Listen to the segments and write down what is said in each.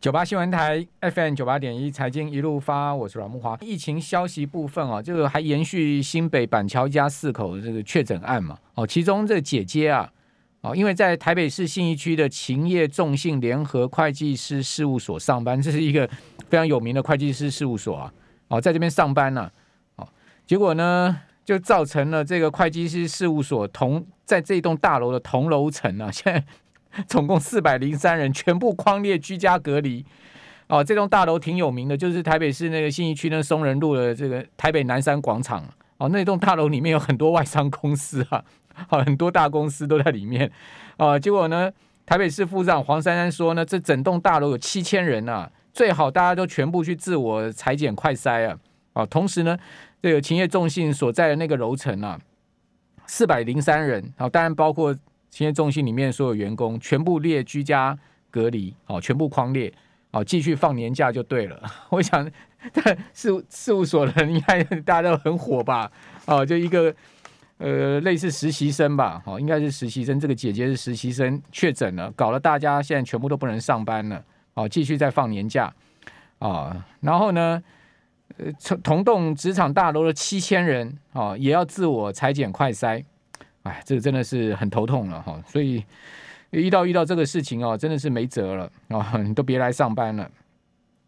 九八新闻台 FM 九八点一财经一路发，我是阮慕华。疫情消息部分啊，这个还延续新北板桥一家四口的这个确诊案嘛。哦，其中这个姐姐啊，哦，因为在台北市信义区的勤业众信联合会计师事务所上班，这是一个非常有名的会计师事务所啊。哦，在这边上班呢，哦，结果呢，就造成了这个会计师事务所同在这栋大楼的同楼层啊，现在。总共四百零三人全部框列居家隔离哦，这栋大楼挺有名的，就是台北市那个信义区那松仁路的这个台北南山广场哦，那栋大楼里面有很多外商公司啊，好，很多大公司都在里面啊。结果呢，台北市副市长黄珊珊说呢，这整栋大楼有七千人啊，最好大家都全部去自我裁剪快筛啊。啊，同时呢，这个勤业众信所在的那个楼层啊，四百零三人啊，当然包括。勤业中心里面所有员工全部列居家隔离，哦，全部框列，哦，继续放年假就对了。我想，事务事务所的人应该大家都很火吧？哦，就一个呃类似实习生吧，哦，应该是实习生。这个姐姐是实习生确诊了，搞得大家现在全部都不能上班了，哦，继续再放年假，啊，然后呢，呃，同栋职场大楼的七千人，哦，也要自我裁剪快筛。哎，这个真的是很头痛了哈，所以遇到遇到这个事情哦，真的是没辙了啊，你都别来上班了。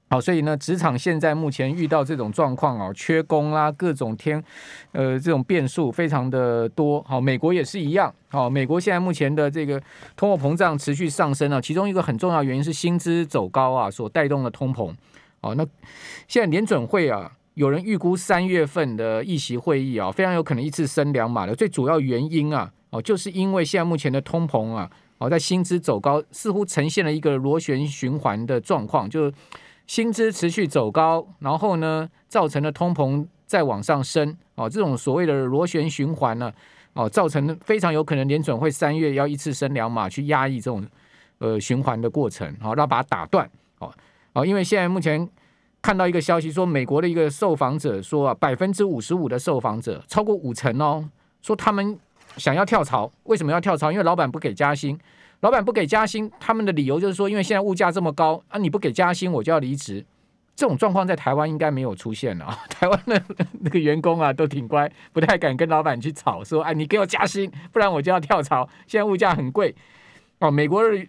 好，所以呢，职场现在目前遇到这种状况哦，缺工啊，各种天呃这种变数非常的多。好，美国也是一样。好，美国现在目前的这个通货膨胀持续上升啊，其中一个很重要原因是薪资走高啊所带动的通膨。好，那现在联准会啊。有人预估三月份的议息会议啊，非常有可能一次升两码的。最主要原因啊，哦，就是因为现在目前的通膨啊，哦，在薪资走高，似乎呈现了一个螺旋循环的状况，就是薪资持续走高，然后呢，造成了通膨再往上升，哦，这种所谓的螺旋循环呢，哦，造成非常有可能联准会三月要一次升两码去压抑这种呃循环的过程，好，然后把它打断，哦，哦，因为现在目前。看到一个消息说，美国的一个受访者说啊，百分之五十五的受访者，超过五成哦，说他们想要跳槽。为什么要跳槽？因为老板不给加薪。老板不给加薪，他们的理由就是说，因为现在物价这么高啊，你不给加薪，我就要离职。这种状况在台湾应该没有出现了啊。台湾的那个员工啊，都挺乖，不太敢跟老板去吵，说哎，你给我加薪，不然我就要跳槽。现在物价很贵哦，美国的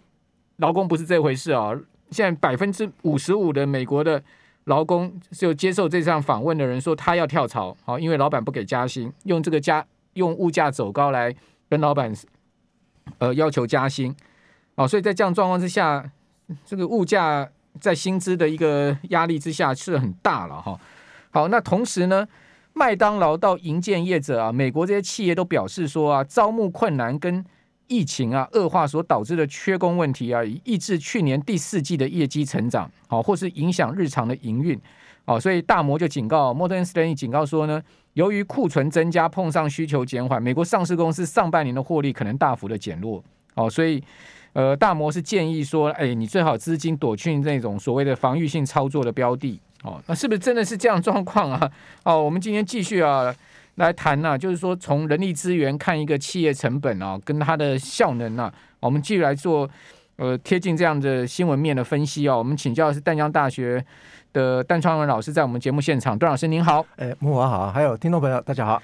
劳工不是这回事啊。现在百分之五十五的美国的。劳工就接受这项访问的人说，他要跳槽，好，因为老板不给加薪，用这个加用物价走高来跟老板呃要求加薪，哦，所以在这样状况之下，这个物价在薪资的一个压力之下是很大了哈。好，那同时呢，麦当劳到营建业者啊，美国这些企业都表示说啊，招募困难跟。疫情啊恶化所导致的缺工问题啊，抑制去年第四季的业绩成长，好，或是影响日常的营运，哦，所以大摩就警告，摩根士丹利警告说呢，由于库存增加，碰上需求减缓，美国上市公司上半年的获利可能大幅的减弱，哦，所以呃，大摩是建议说，哎，你最好资金躲去那种所谓的防御性操作的标的，哦，那是不是真的是这样状况啊？哦，我们今天继续啊。来谈呐、就是说从人力资源看一个企业成本啊，跟它的效能啊，我们继续来做呃贴近这样的新闻面的分析哦。我们请教的是淡江大学的段昌文老师，在我们节目现场，段老师您好，哎，木华好，还有听众朋友大家好。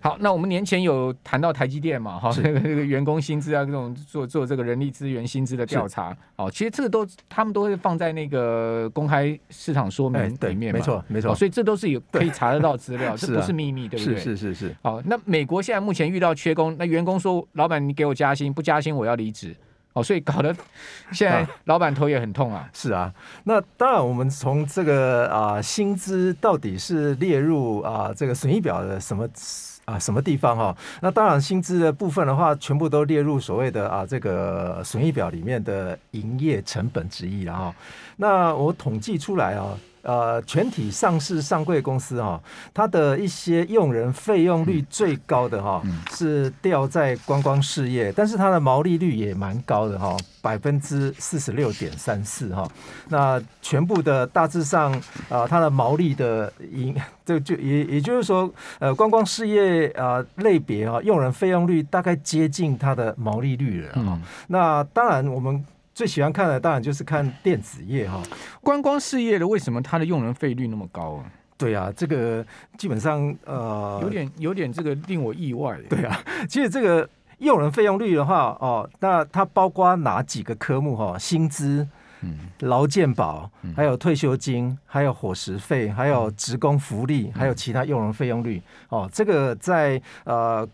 好，那我们年前有谈到台积电嘛，哈，那个那个员工薪资啊，这种做做这个人力资源薪资的调查，哦，其实这个都他们都会放在那个公开市场说明里面嘛，没错没错，所以这都是有可以查得到资料，这不是秘密，对不对？是是是是。好，那美国现在目前遇到缺工，那员工说，老板你给我加薪，不加薪我要离职，哦，所以搞得 现在老板头也很痛啊。是啊，那当然我们从这个啊薪资到底是列入啊这个损益表的什么？啊，什么地方哈、哦？那当然，薪资的部分的话，全部都列入所谓的啊这个损益表里面的营业成本之一了哈。那我统计出来啊、呃，全体上市上柜公司哈、哦，它的一些用人费用率最高的哈、哦，是掉在观光事业，但是它的毛利率也蛮高的哈、哦，百分之四十六点三四哈。那全部的大致上啊、呃，它的毛利的盈，这 就也也就是说，呃，观光事业啊、呃、类别啊，用人费用率大概接近它的毛利率了。嗯，那当然我们。最喜欢看的当然就是看电子业哈。观光事业的为什么它的用人费率那么高啊？对啊，这个基本上呃，有点有点这个令我意外。对啊，其实这个用人费用率的话哦，那它包括哪几个科目哈？薪资。嗯，劳健保，还有退休金，还有伙食费，还有职工福利，还有其他用人费用率。哦，这个在呃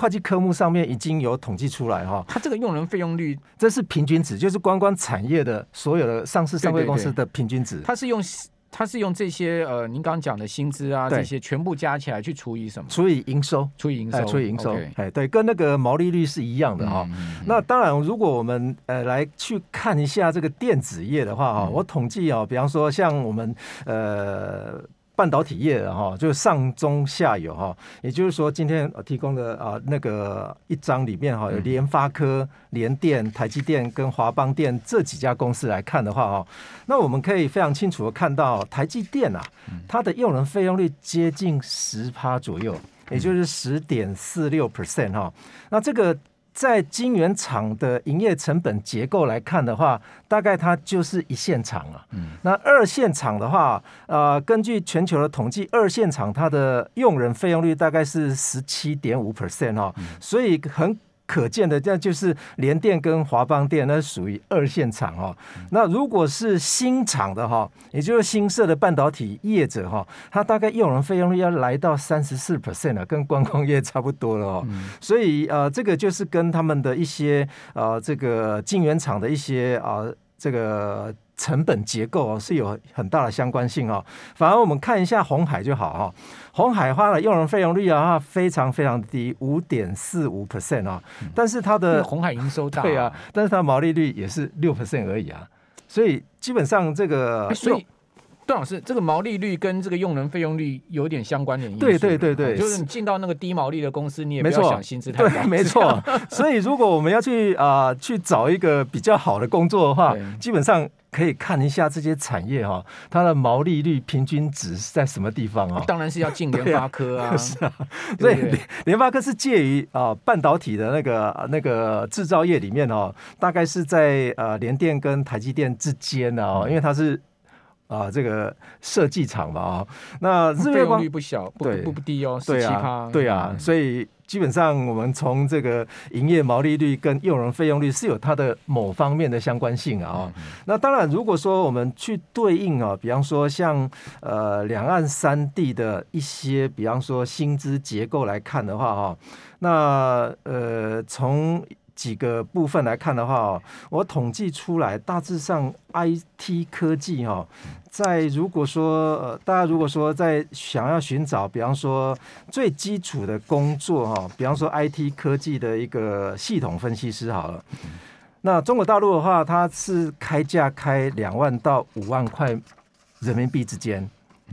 会计科目上面已经有统计出来哈。它这个用人费用率，这是平均值，就是观光产业的所有的上市上柜公司的平均值。它是用。它是用这些呃，您刚刚讲的薪资啊，这些全部加起来去除以什么？除以营收，除以营收，除以营收。哎，对，跟那个毛利率是一样的哈。那当然，如果我们呃来去看一下这个电子业的话哈，我统计啊，比方说像我们呃。半导体业的哈，就是上中下游哈，也就是说，今天提供的啊那个一张里面哈，有联发科、联电、台积电跟华邦电这几家公司来看的话哈，那我们可以非常清楚的看到，台积电啊，它的用人费用率接近十趴左右，也就是十点四六 percent 哈，那这个。在晶圆厂的营业成本结构来看的话，大概它就是一线厂啊。嗯，那二线厂的话，呃，根据全球的统计，二线厂它的用人费用率大概是十七点五 percent 啊，所以很。可见的，这就是联电跟华邦电，那属于二线厂哦。那如果是新厂的哈，也就是新设的半导体业者哈，它大概用人费用率要来到三十四 percent 了，跟观光业差不多了哦。所以呃，这个就是跟他们的一些呃，这个晶圆厂的一些啊、呃，这个。成本结构哦是有很大的相关性哦，反而我们看一下红海就好哈，鸿海花的用人费用率啊非常非常低，五点四五 percent 啊，但是它的红海营收大，对啊，但是它毛利率也是六 percent 而已啊，所以基本上这个所以。段老师，这个毛利率跟这个用人费用率有点相关联。对对对对，就是你进到那个低毛利的公司，你也不要想薪资太高。对，没错。所以如果我们要去啊、呃、去找一个比较好的工作的话，基本上可以看一下这些产业哈，它的毛利率平均值是在什么地方啊？当然是要进联发科啊。啊 是啊，所以联发科是介于啊半导体的那个那个制造业里面哦，大概是在呃联电跟台积电之间的哦，因为它是。啊，这个设计厂嘛，啊，那日月光率不小，不不不低哦，对啊，对啊，所以基本上我们从这个营业毛利率跟用人费用率是有它的某方面的相关性啊。那当然，如果说我们去对应啊，比方说像呃两岸三地的一些，比方说薪资结构来看的话，哈，那呃从。几个部分来看的话哦，我统计出来，大致上 IT 科技哈，在如果说呃，大家如果说在想要寻找，比方说最基础的工作哈，比方说 IT 科技的一个系统分析师好了，那中国大陆的话，它是开价开两万到五万块人民币之间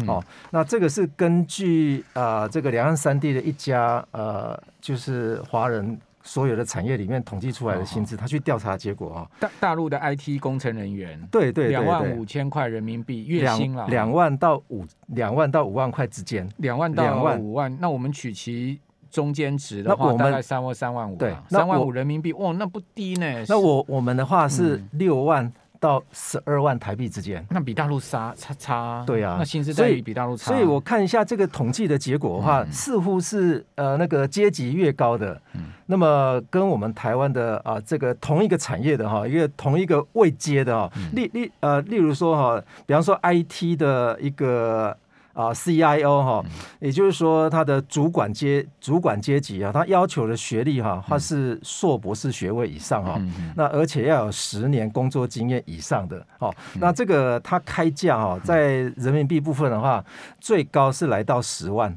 哦，那这个是根据啊这个两岸三地的一家呃，就是华人。所有的产业里面统计出来的薪资，他去调查结果啊，大大陆的 IT 工程人员，对对，两万五千块人民币月薪了，两万到五两万到五万块之间，两万到五万，那我们取其中间值的话，大概三万三万五，对，三万五人民币，哇，那不低呢。那我我们的话是六万。到十二万台币之间，那比大陆差差差，对啊，那薪资待遇比大陆差。所以我看一下这个统计的结果的话，嗯、似乎是呃那个阶级越高的，嗯、那么跟我们台湾的啊、呃、这个同一个产业的哈，一个同一个位阶的哈，嗯、例例呃例如说哈，比方说 IT 的一个。啊，CIO 哈，也就是说，他的主管阶主管阶级啊，他要求的学历哈，他是硕博士学位以上哈，那而且要有十年工作经验以上的哦。那这个他开价哈，在人民币部分的话，最高是来到十万，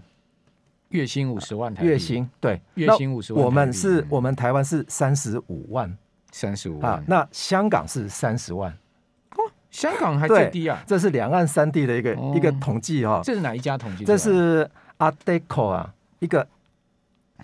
月薪五十万台币。月薪对，月薪五十万。我们是我们台湾是三十五万，三十五万啊。那香港是三十万。香港还最低啊！这是两岸三地的一个、哦、一个统计哈、哦。这是哪一家统计？这是 Adecco 啊，一个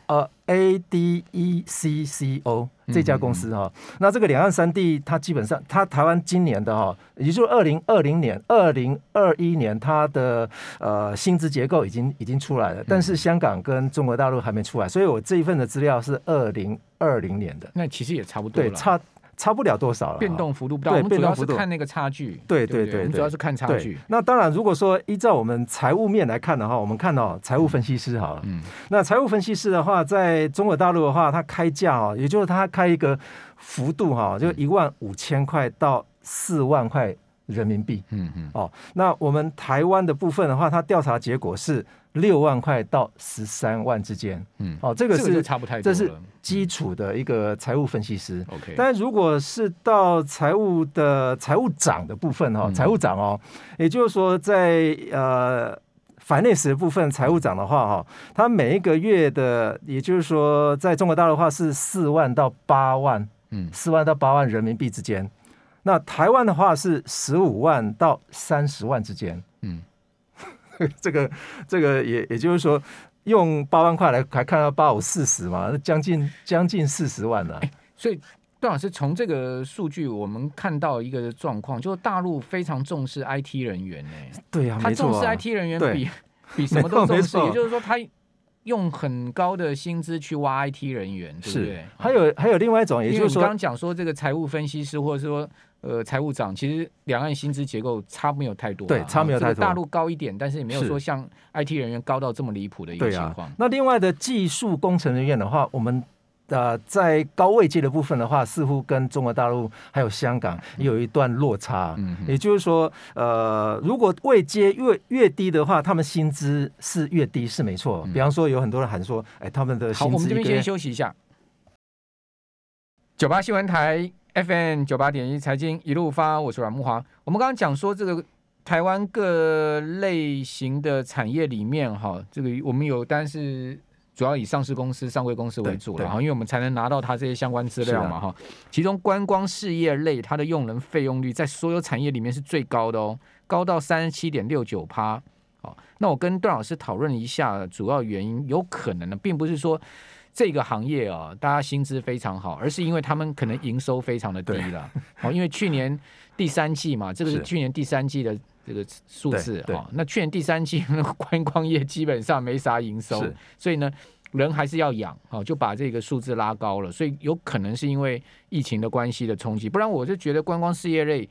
呃 A D E C C O 这家公司哈、哦。嗯、那这个两岸三地，它基本上，它台湾今年的哈、哦，也就是二零二零年、二零二一年，它的呃薪资结构已经已经出来了，但是香港跟中国大陆还没出来，所以我这一份的资料是二零二零年的。那其实也差不多，对，差。差不了多少了，变动幅度不大。对，我们主要是看那个差距。对对对，对，我们主要是看差距。那当然，如果说依照我们财务面来看的话，我们看到财务分析师好了，嗯，那财务分析师的话，在中国大陆的话，他开价哦，也就是他开一个幅度哈，就一万五千块到四万块人民币，嗯嗯，哦，那我们台湾的部分的话，它调查结果是。六万块到十三万之间，嗯，哦，这个是这个差不太多，这是基础的一个财务分析师。OK，但如果是到财务的财务长的部分哈，财务长哦，也就是说在呃 finance 的部分，财务长的话哈，他每一个月的，也就是说在中国大陆的话是四万到八万，嗯，四万到八万人民币之间。那台湾的话是十五万到三十万之间，嗯。这个这个也也就是说，用八万块来还看到八五四十嘛，那将近将近四十万了。所以段老师从这个数据，我们看到一个状况，就是大陆非常重视 IT 人员呢。对呀，他重视 IT 人员比比什么都 重视，也就是说，他用很高的薪资去挖 IT 人员，对不对？还有还有另外一种，也就是说，刚刚讲说这个财务分析师，或者说。呃，财务长其实两岸薪资结构差没有太多，对，差没有太多。这个、大陆高一点，但是也没有说像 IT 人员高到这么离谱的一个情况、啊。那另外的技术工程人员的话，我们呃在高位阶的部分的话，似乎跟中国大陆还有香港有一段落差。嗯，也就是说，呃，如果位阶越越低的话，他们薪资是越低，是没错。比方说，有很多人喊说，哎，他们的薪资。好，我们这边先休息一下。九八新闻台。FM 九八点一财经一路发，我是阮木华。我们刚刚讲说，这个台湾各类型的产业里面，哈，这个我们有，但是主要以上市公司、上柜公司为主了哈，因为我们才能拿到它这些相关资料嘛哈。其中观光事业类，它的用人费用率在所有产业里面是最高的哦，高到三十七点六九趴。好，那我跟段老师讨论一下，主要原因有可能呢，并不是说。这个行业啊，大家薪资非常好，而是因为他们可能营收非常的低了。哦，因为去年第三季嘛，这个是去年第三季的这个数字啊。那去年第三季 那个观光业基本上没啥营收，所以呢，人还是要养，哦，就把这个数字拉高了。所以有可能是因为疫情的关系的冲击，不然我就觉得观光事业类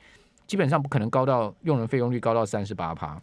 基本上不可能高到用人费用率高到三十八趴。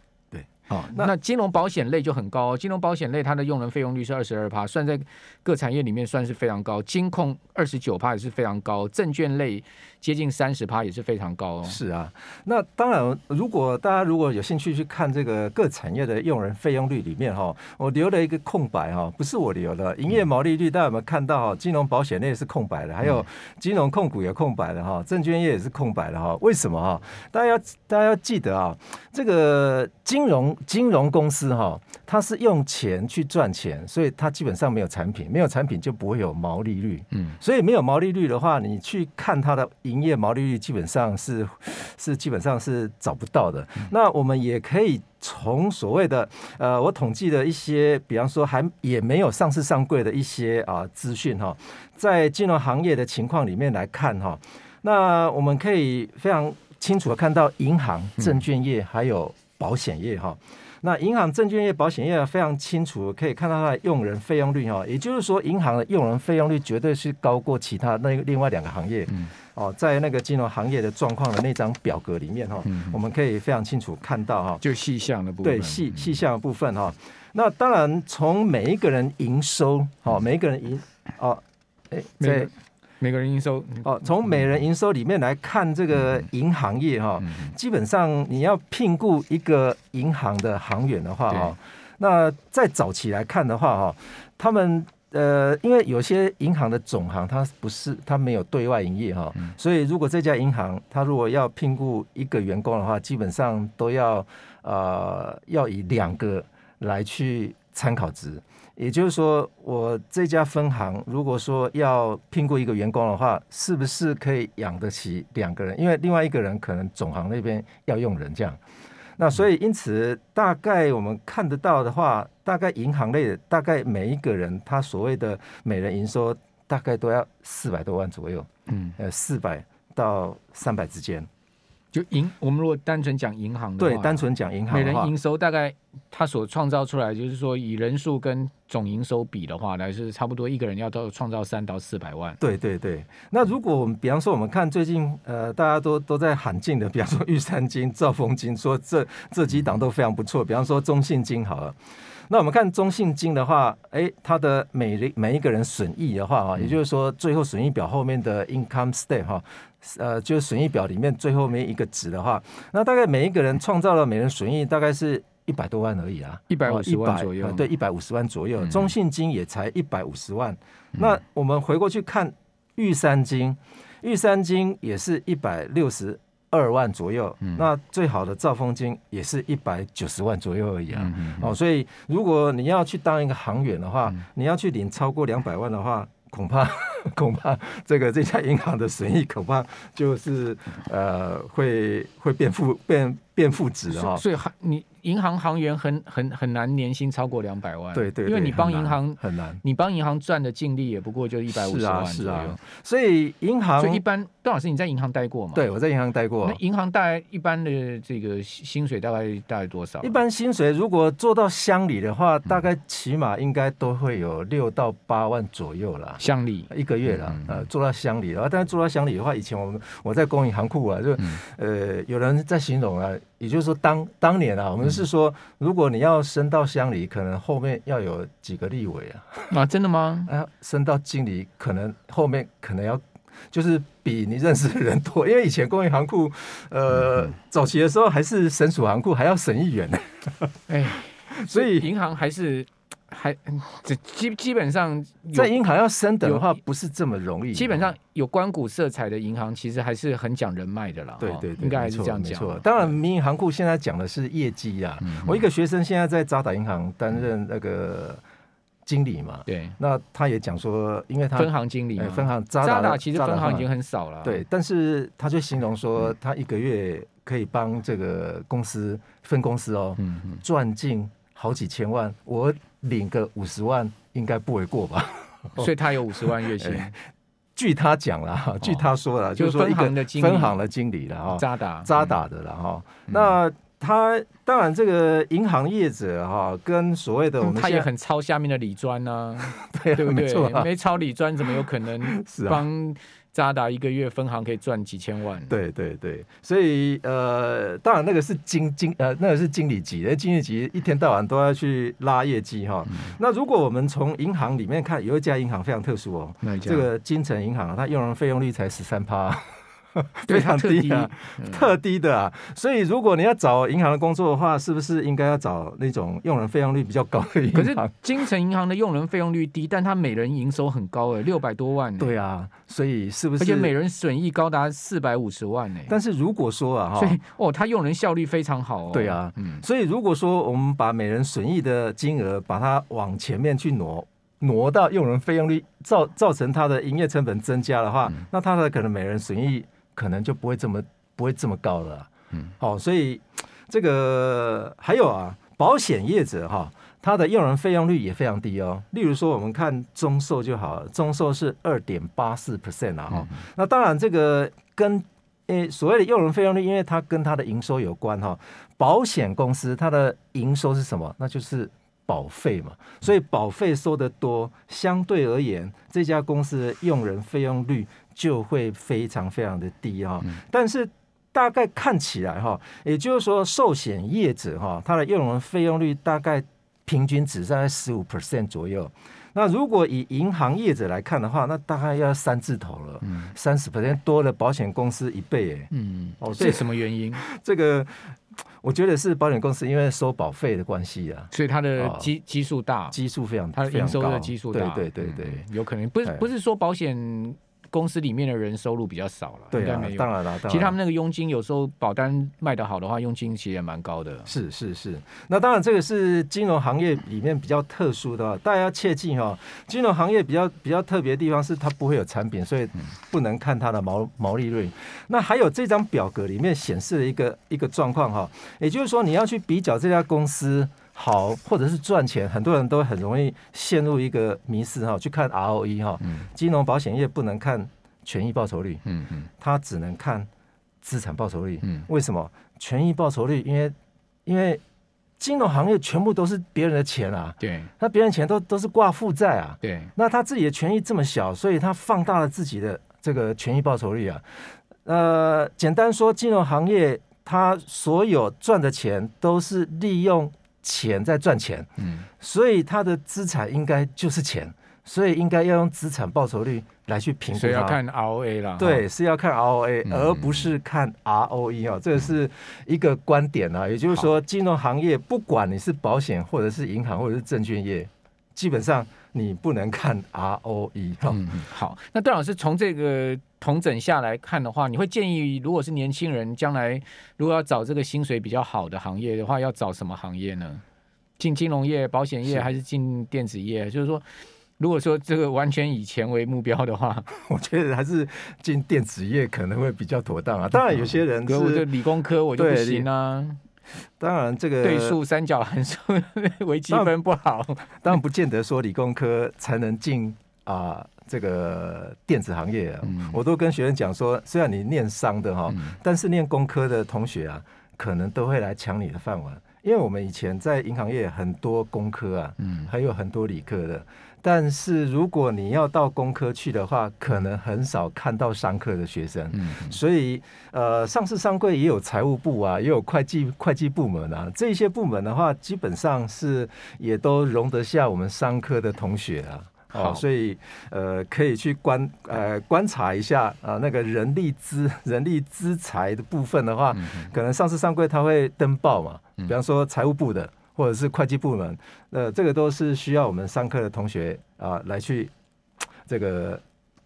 哦，那那金融保险类就很高，金融保险类它的用人费用率是二十二趴，算在各产业里面算是非常高。金控二十九趴也是非常高，证券类接近三十趴也是非常高哦。是啊，那当然，如果大家如果有兴趣去看这个各产业的用人费用率里面哈，我留了一个空白哈，不是我留的，营业毛利率大家有没有看到哈？金融保险类是空白的，还有金融控股也空白的哈，证券业也是空白的哈。为什么哈？大家要大家要记得啊，这个金融。金融公司哈，它是用钱去赚钱，所以它基本上没有产品，没有产品就不会有毛利率。嗯，所以没有毛利率的话，你去看它的营营业毛利率，基本上是是基本上是找不到的。那我们也可以从所谓的呃，我统计的一些，比方说还也没有上市上柜的一些啊资讯哈，在金融行业的情况里面来看哈，那我们可以非常清楚的看到银行、证券业还有。保险业哈，那银行、证券业、保险业非常清楚，可以看到它的用人费用率哈，也就是说，银行的用人费用率绝对是高过其他那另外两个行业。哦，在那个金融行业的状况的那张表格里面哈，我们可以非常清楚看到哈，就细项的部分，对细细项的部分哈。那当然，从每一个人营收，哦，每一个人营，哦，哎，每。每个人营收哦，从每人营收里面来看，这个银行业哈，基本上你要聘雇一个银行的行员的话哈，那在早期来看的话哈，他们呃，因为有些银行的总行它不是它没有对外营业哈，所以如果这家银行它如果要聘雇一个员工的话，基本上都要呃要以两个来去参考值。也就是说，我这家分行如果说要聘雇一个员工的话，是不是可以养得起两个人？因为另外一个人可能总行那边要用人，这样。那所以因此，大概我们看得到的话，大概银行类的，大概每一个人他所谓的每人营收大概都要四百多万左右，嗯，呃，四百到三百之间。就银，我们如果单纯讲银行的话，对，单纯讲银行，每人营收大概他所创造出来，就是说以人数跟总营收比的话，来是差不多一个人要到创造三到四百万。对对对。那如果我们比方说，我们看最近呃大家都都在喊进的，比方说玉山金、兆丰金，说这这几档都非常不错。比方说中信金好了。那我们看中信金的话，哎，它的每每一个人损益的话啊，也就是说最后损益表后面的 income statement 哈，呃，就是损益表里面最后面一个值的话，那大概每一个人创造了每人损益大概是一百多万而已啊，一百五十万左右，对，一百五十万左右。中信金也才一百五十万。那我们回过去看玉山金，玉山金也是一百六十。二万左右，嗯、那最好的兆丰金也是一百九十万左右而已啊。哦，所以如果你要去当一个行员的话，嗯、你要去领超过两百万的话，恐怕 恐怕这个这家银行的损益恐怕就是呃会会变负变变负值的哈。所以还你。银行行员很很很难年薪超过两百万，对，对对，因为你帮银行很难，你帮银行赚的净利也不过就一百五十万左右，啊啊，所以银行，所以一般段老师你在银行待过吗？对，我在银行待过。那银行大概一般的这个薪水大概大概多少？一般薪水如果做到乡里的话，大概起码应该都会有六到八万左右啦。乡里一个月啦，呃，做到乡里的话，但是做到乡里的话，以前我们我在公营行库啊，就呃有人在形容啊。也就是说当，当当年啊，我们是说，如果你要升到乡里，可能后面要有几个立委啊。啊，真的吗？啊，升到经理，可能后面可能要，就是比你认识的人多，因为以前公营行库，呃，嗯、早期的时候还是省属行库，还要省议员呢。哎，所以银行还是。还这基基本上在银行要升等的话，不是这么容易。基本上有关谷色彩的银行，其实还是很讲人脉的啦。对对，应该还是这样讲。当然，民营行库现在讲的是业绩呀。我一个学生现在在渣打银行担任那个经理嘛。对。那他也讲说，因为他分行经理，分行渣打其实分行已经很少了。对，但是他就形容说，他一个月可以帮这个公司分公司哦，赚进好几千万。我。领个五十万应该不为过吧？所以他有五十万月薪。据他讲了，据他说了，就是说一个分行的经理了哈，渣打渣打的了哈。那他当然这个银行业者哈，跟所谓的我们他也很抄下面的理专 呢，对不对？没操理专怎么有可能帮？渣打一个月分行可以赚几千万，对对对，所以呃，当然那个是经经呃，那个是经理级那，经理级一天到晚都要去拉业绩哈。嗯、那如果我们从银行里面看，有一家银行非常特殊哦，这个金城银行，它用人费用率才十三趴。非常低啊，特低的啊，所以如果你要找银行的工作的话，是不是应该要找那种用人费用率比较高的银行？可是金城银行的用人费用率低，但它每人营收很高哎，六百多万。对啊，所以是不是？而且每人损益高达四百五十万呢？但是如果说啊，所以哦，它用人效率非常好哦。对啊，嗯，所以如果说我们把每人损益的金额把它往前面去挪，挪到用人费用率造造成它的营业成本增加的话，嗯、那它的可能每人损益。可能就不会这么不会这么高了，嗯，好，所以这个还有啊，保险业者哈，他的用人费用率也非常低哦。例如说，我们看中寿就好了，中寿是二点八四 percent 啊，哈。那当然，这个跟诶所谓的用人费用率，因为它跟它的营收有关哈。保险公司它的营收是什么？那就是保费嘛。所以保费收得多，相对而言，这家公司的用人费用率。就会非常非常的低哈，但是大概看起来哈，也就是说寿险业者哈，它的用人费用率大概平均只在十五 percent 左右。那如果以银行业者来看的话，那大概要三字头了，三十 percent 多了保险公司一倍哎，嗯，哦，这是什么原因？这个我觉得是保险公司因为收保费的关系啊，所以它的基基数大，基数非常，它的营收的基数大，对对对对，有可能。不是不是说保险。公司里面的人收入比较少了，对啊，当然了，其实他们那个佣金有时候保单卖得好的话，佣金其实也蛮高的。是是是，那当然这个是金融行业里面比较特殊的，大家要切记哈。金融行业比较比较特别的地方是它不会有产品，所以不能看它的毛毛利润。那还有这张表格里面显示的一个一个状况哈，也就是说你要去比较这家公司。好，或者是赚钱，很多人都很容易陷入一个迷思哈，去看 ROE 哈，金融保险业不能看权益报酬率，嗯嗯，它只能看资产报酬率，嗯，为什么？权益报酬率？因为因为金融行业全部都是别人的钱啊，对，那别人钱都都是挂负债啊，对，那他自己的权益这么小，所以他放大了自己的这个权益报酬率啊。呃，简单说，金融行业它所有赚的钱都是利用钱在赚钱，嗯，所以它的资产应该就是钱，所以应该要用资产报酬率来去评估它。所以要看 ROA 啦，对，是要看 ROA，而不是看 ROE 哦，这个是一个观点啊。也就是说，金融行业不管你是保险或者是银行或者是证券业，基本上。你不能看 ROE 哈。嗯，好，那段老师从这个统整下来看的话，你会建议，如果是年轻人将来如果要找这个薪水比较好的行业的话，要找什么行业呢？进金融业、保险业，还是进电子业？就是说，如果说这个完全以钱为目标的话，我觉得还是进电子业可能会比比较妥当啊。当然，有些人是，我理工科我就不行啊。当然，这个对数、三角函数、微积分不好。当然，不见得说理工科才能进啊、呃、这个电子行业啊。嗯、我都跟学生讲说，虽然你念商的哈，嗯、但是念工科的同学啊，可能都会来抢你的饭碗。因为我们以前在银行业很多工科啊，嗯，还有很多理科的。但是如果你要到工科去的话，可能很少看到商科的学生。嗯，所以呃，上市商柜也有财务部啊，也有会计会计部门啊，这些部门的话，基本上是也都容得下我们商科的同学啊。好，所以呃，可以去观呃观察一下啊，那个人力资 人力资财的部分的话，可能上市上柜它会登报嘛，比方说财务部的。或者是会计部门，呃，这个都是需要我们上课的同学啊来去 这个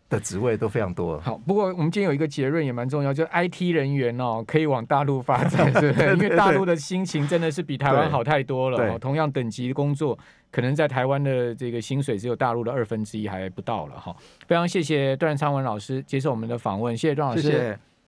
的职位都非常多。好，不过我们今天有一个结论也蛮重要，就 IT 人员哦可以往大陆发展，对不对？因为大陆的心情真的是比台湾好太多了。哦，同样等级的工作，可能在台湾的这个薪水只有大陆的二分之一还不到了哈。非常谢谢段昌文老师接受我们的访问，谢谢段老师。